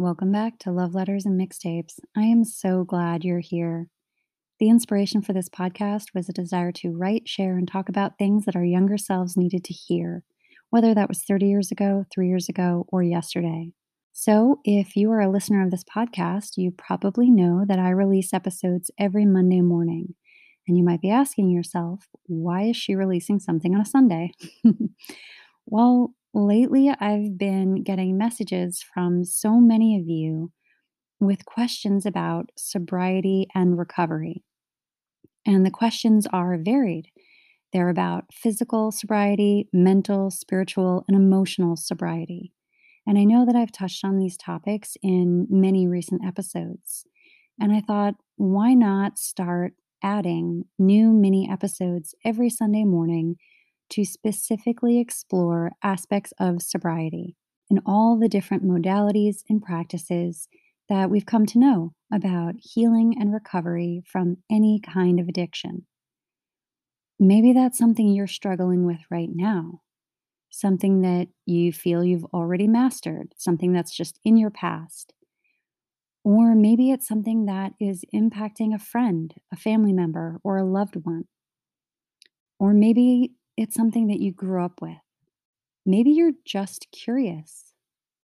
Welcome back to Love Letters and Mixtapes. I am so glad you're here. The inspiration for this podcast was a desire to write, share, and talk about things that our younger selves needed to hear, whether that was 30 years ago, three years ago, or yesterday. So, if you are a listener of this podcast, you probably know that I release episodes every Monday morning. And you might be asking yourself, why is she releasing something on a Sunday? well, lately I've been getting messages from so many of you with questions about sobriety and recovery. And the questions are varied. They're about physical sobriety, mental, spiritual, and emotional sobriety. And I know that I've touched on these topics in many recent episodes. And I thought, why not start adding new mini episodes every Sunday morning to specifically explore aspects of sobriety and all the different modalities and practices that we've come to know about healing and recovery from any kind of addiction. Maybe that's something you're struggling with right now, something that you feel you've already mastered, something that's just in your past. Or maybe it's something that is impacting a friend, a family member, or a loved one. Or maybe it's something that you grew up with. Maybe you're just curious.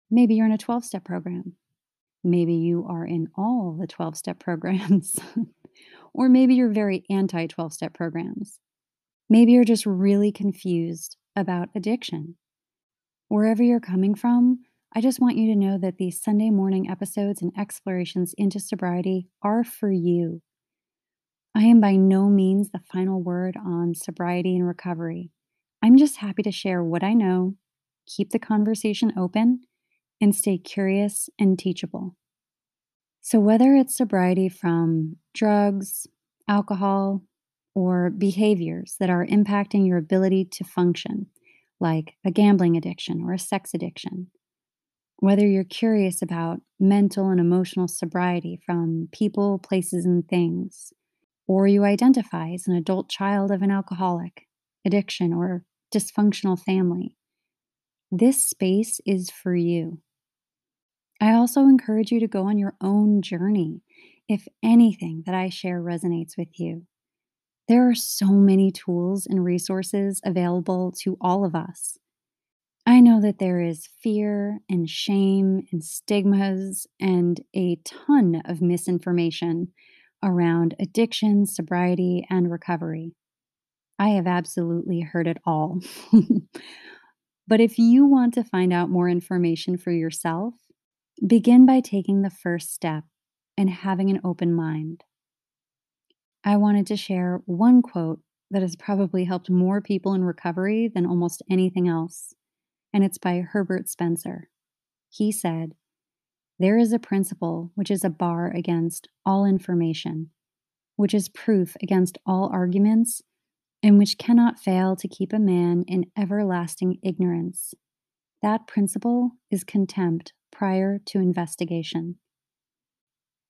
Maybe you're in a 12 step program. Maybe you are in all the 12 step programs. or maybe you're very anti 12 step programs. Maybe you're just really confused about addiction. Wherever you're coming from, I just want you to know that these Sunday morning episodes and explorations into sobriety are for you. I am by no means the final word on sobriety and recovery. I'm just happy to share what I know, keep the conversation open, and stay curious and teachable. So, whether it's sobriety from drugs, alcohol, or behaviors that are impacting your ability to function, like a gambling addiction or a sex addiction, whether you're curious about mental and emotional sobriety from people, places, and things, or you identify as an adult child of an alcoholic, addiction, or dysfunctional family, this space is for you. I also encourage you to go on your own journey if anything that I share resonates with you. There are so many tools and resources available to all of us. I know that there is fear and shame and stigmas and a ton of misinformation around addiction, sobriety, and recovery. I have absolutely heard it all. but if you want to find out more information for yourself, begin by taking the first step and having an open mind. I wanted to share one quote that has probably helped more people in recovery than almost anything else, and it's by Herbert Spencer. He said, there is a principle which is a bar against all information, which is proof against all arguments, and which cannot fail to keep a man in everlasting ignorance. That principle is contempt prior to investigation.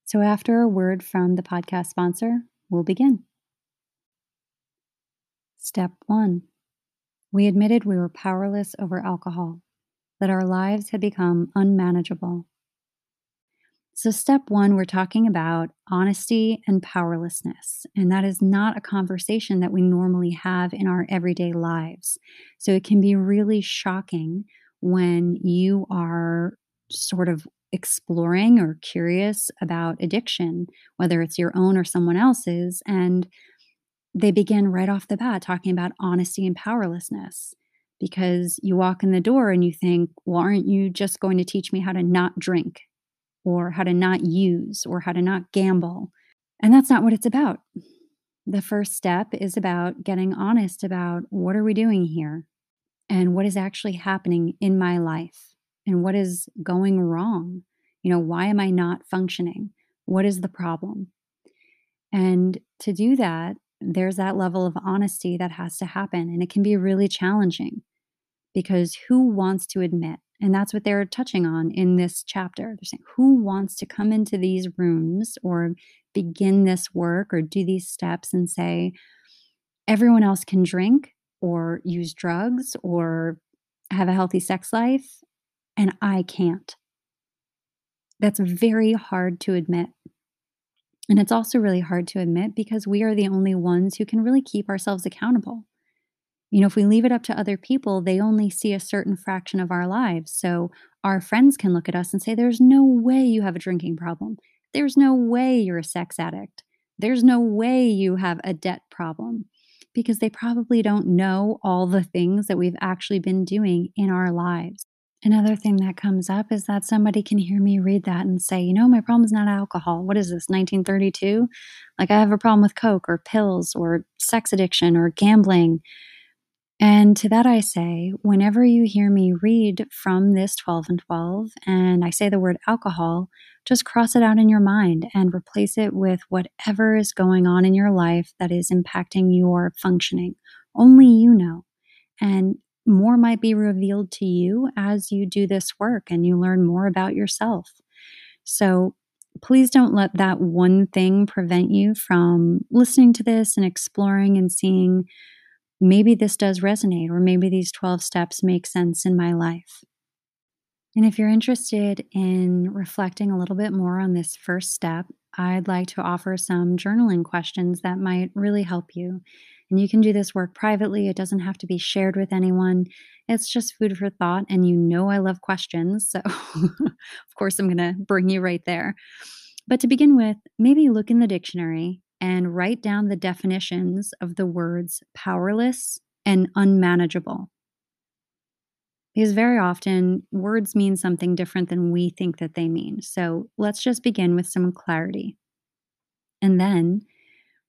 So, after a word from the podcast sponsor, we'll begin. Step one we admitted we were powerless over alcohol, that our lives had become unmanageable. So, step one, we're talking about honesty and powerlessness. And that is not a conversation that we normally have in our everyday lives. So, it can be really shocking when you are sort of exploring or curious about addiction, whether it's your own or someone else's. And they begin right off the bat talking about honesty and powerlessness because you walk in the door and you think, well, aren't you just going to teach me how to not drink? Or how to not use or how to not gamble. And that's not what it's about. The first step is about getting honest about what are we doing here and what is actually happening in my life and what is going wrong. You know, why am I not functioning? What is the problem? And to do that, there's that level of honesty that has to happen. And it can be really challenging because who wants to admit and that's what they're touching on in this chapter. They're saying, who wants to come into these rooms or begin this work or do these steps and say, everyone else can drink or use drugs or have a healthy sex life, and I can't? That's very hard to admit. And it's also really hard to admit because we are the only ones who can really keep ourselves accountable. You know, if we leave it up to other people, they only see a certain fraction of our lives. So our friends can look at us and say, There's no way you have a drinking problem. There's no way you're a sex addict. There's no way you have a debt problem because they probably don't know all the things that we've actually been doing in our lives. Another thing that comes up is that somebody can hear me read that and say, you know, my problem is not alcohol. What is this, 1932? Like, I have a problem with Coke or pills or sex addiction or gambling. And to that I say, whenever you hear me read from this 12 and 12 and I say the word alcohol, just cross it out in your mind and replace it with whatever is going on in your life that is impacting your functioning. Only you know. And more might be revealed to you as you do this work and you learn more about yourself. So please don't let that one thing prevent you from listening to this and exploring and seeing maybe this does resonate, or maybe these 12 steps make sense in my life. And if you're interested in reflecting a little bit more on this first step, I'd like to offer some journaling questions that might really help you. And you can do this work privately, it doesn't have to be shared with anyone. It's just food for thought. And you know, I love questions. So, of course, I'm going to bring you right there. But to begin with, maybe look in the dictionary and write down the definitions of the words powerless and unmanageable. Because very often words mean something different than we think that they mean. So let's just begin with some clarity. And then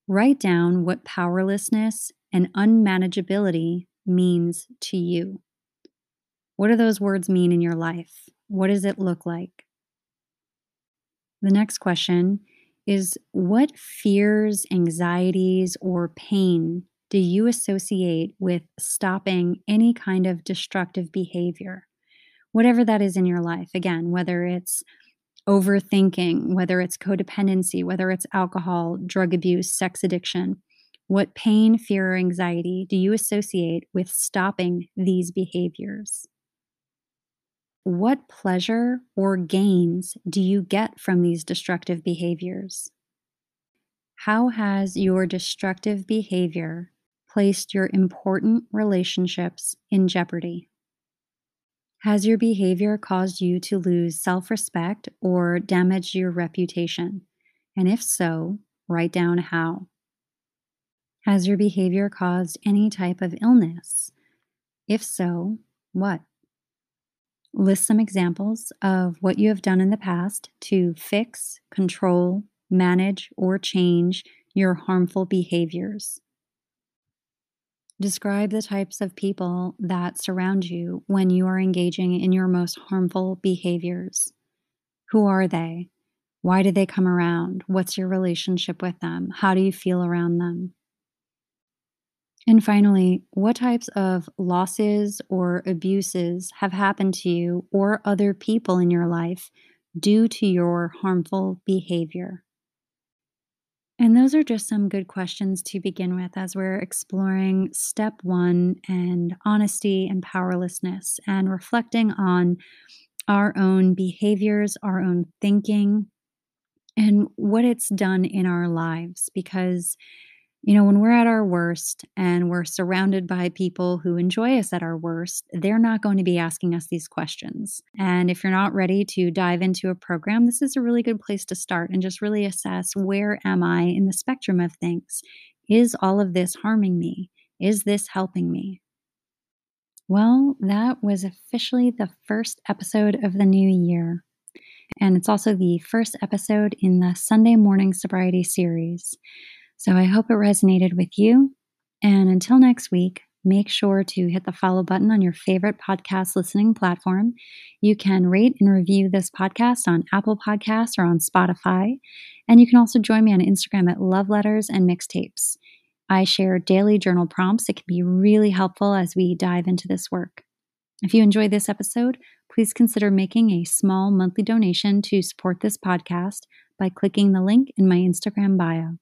write down what powerlessness and unmanageability means to you. What do those words mean in your life? What does it look like? The next question is what fears, anxieties, or pain do you associate with stopping any kind of destructive behavior? Whatever that is in your life, again, whether it's overthinking, whether it's codependency, whether it's alcohol, drug abuse, sex addiction, what pain, fear, or anxiety do you associate with stopping these behaviors? What pleasure or gains do you get from these destructive behaviors? How has your destructive behavior placed your important relationships in jeopardy? Has your behavior caused you to lose self respect or damage your reputation? And if so, write down how. Has your behavior caused any type of illness? If so, what? List some examples of what you have done in the past to fix, control, manage, or change your harmful behaviors. Describe the types of people that surround you when you are engaging in your most harmful behaviors. Who are they? Why do they come around? What's your relationship with them? How do you feel around them? And finally, what types of losses or abuses have happened to you or other people in your life due to your harmful behavior? And those are just some good questions to begin with as we're exploring step one and honesty and powerlessness and reflecting on our own behaviors, our own thinking, and what it's done in our lives. Because you know, when we're at our worst and we're surrounded by people who enjoy us at our worst, they're not going to be asking us these questions. And if you're not ready to dive into a program, this is a really good place to start and just really assess where am I in the spectrum of things? Is all of this harming me? Is this helping me? Well, that was officially the first episode of the new year. And it's also the first episode in the Sunday Morning Sobriety series. So I hope it resonated with you. And until next week, make sure to hit the follow button on your favorite podcast listening platform. You can rate and review this podcast on Apple Podcasts or on Spotify. And you can also join me on Instagram at Love Letters and Mixtapes. I share daily journal prompts. It can be really helpful as we dive into this work. If you enjoyed this episode, please consider making a small monthly donation to support this podcast by clicking the link in my Instagram bio.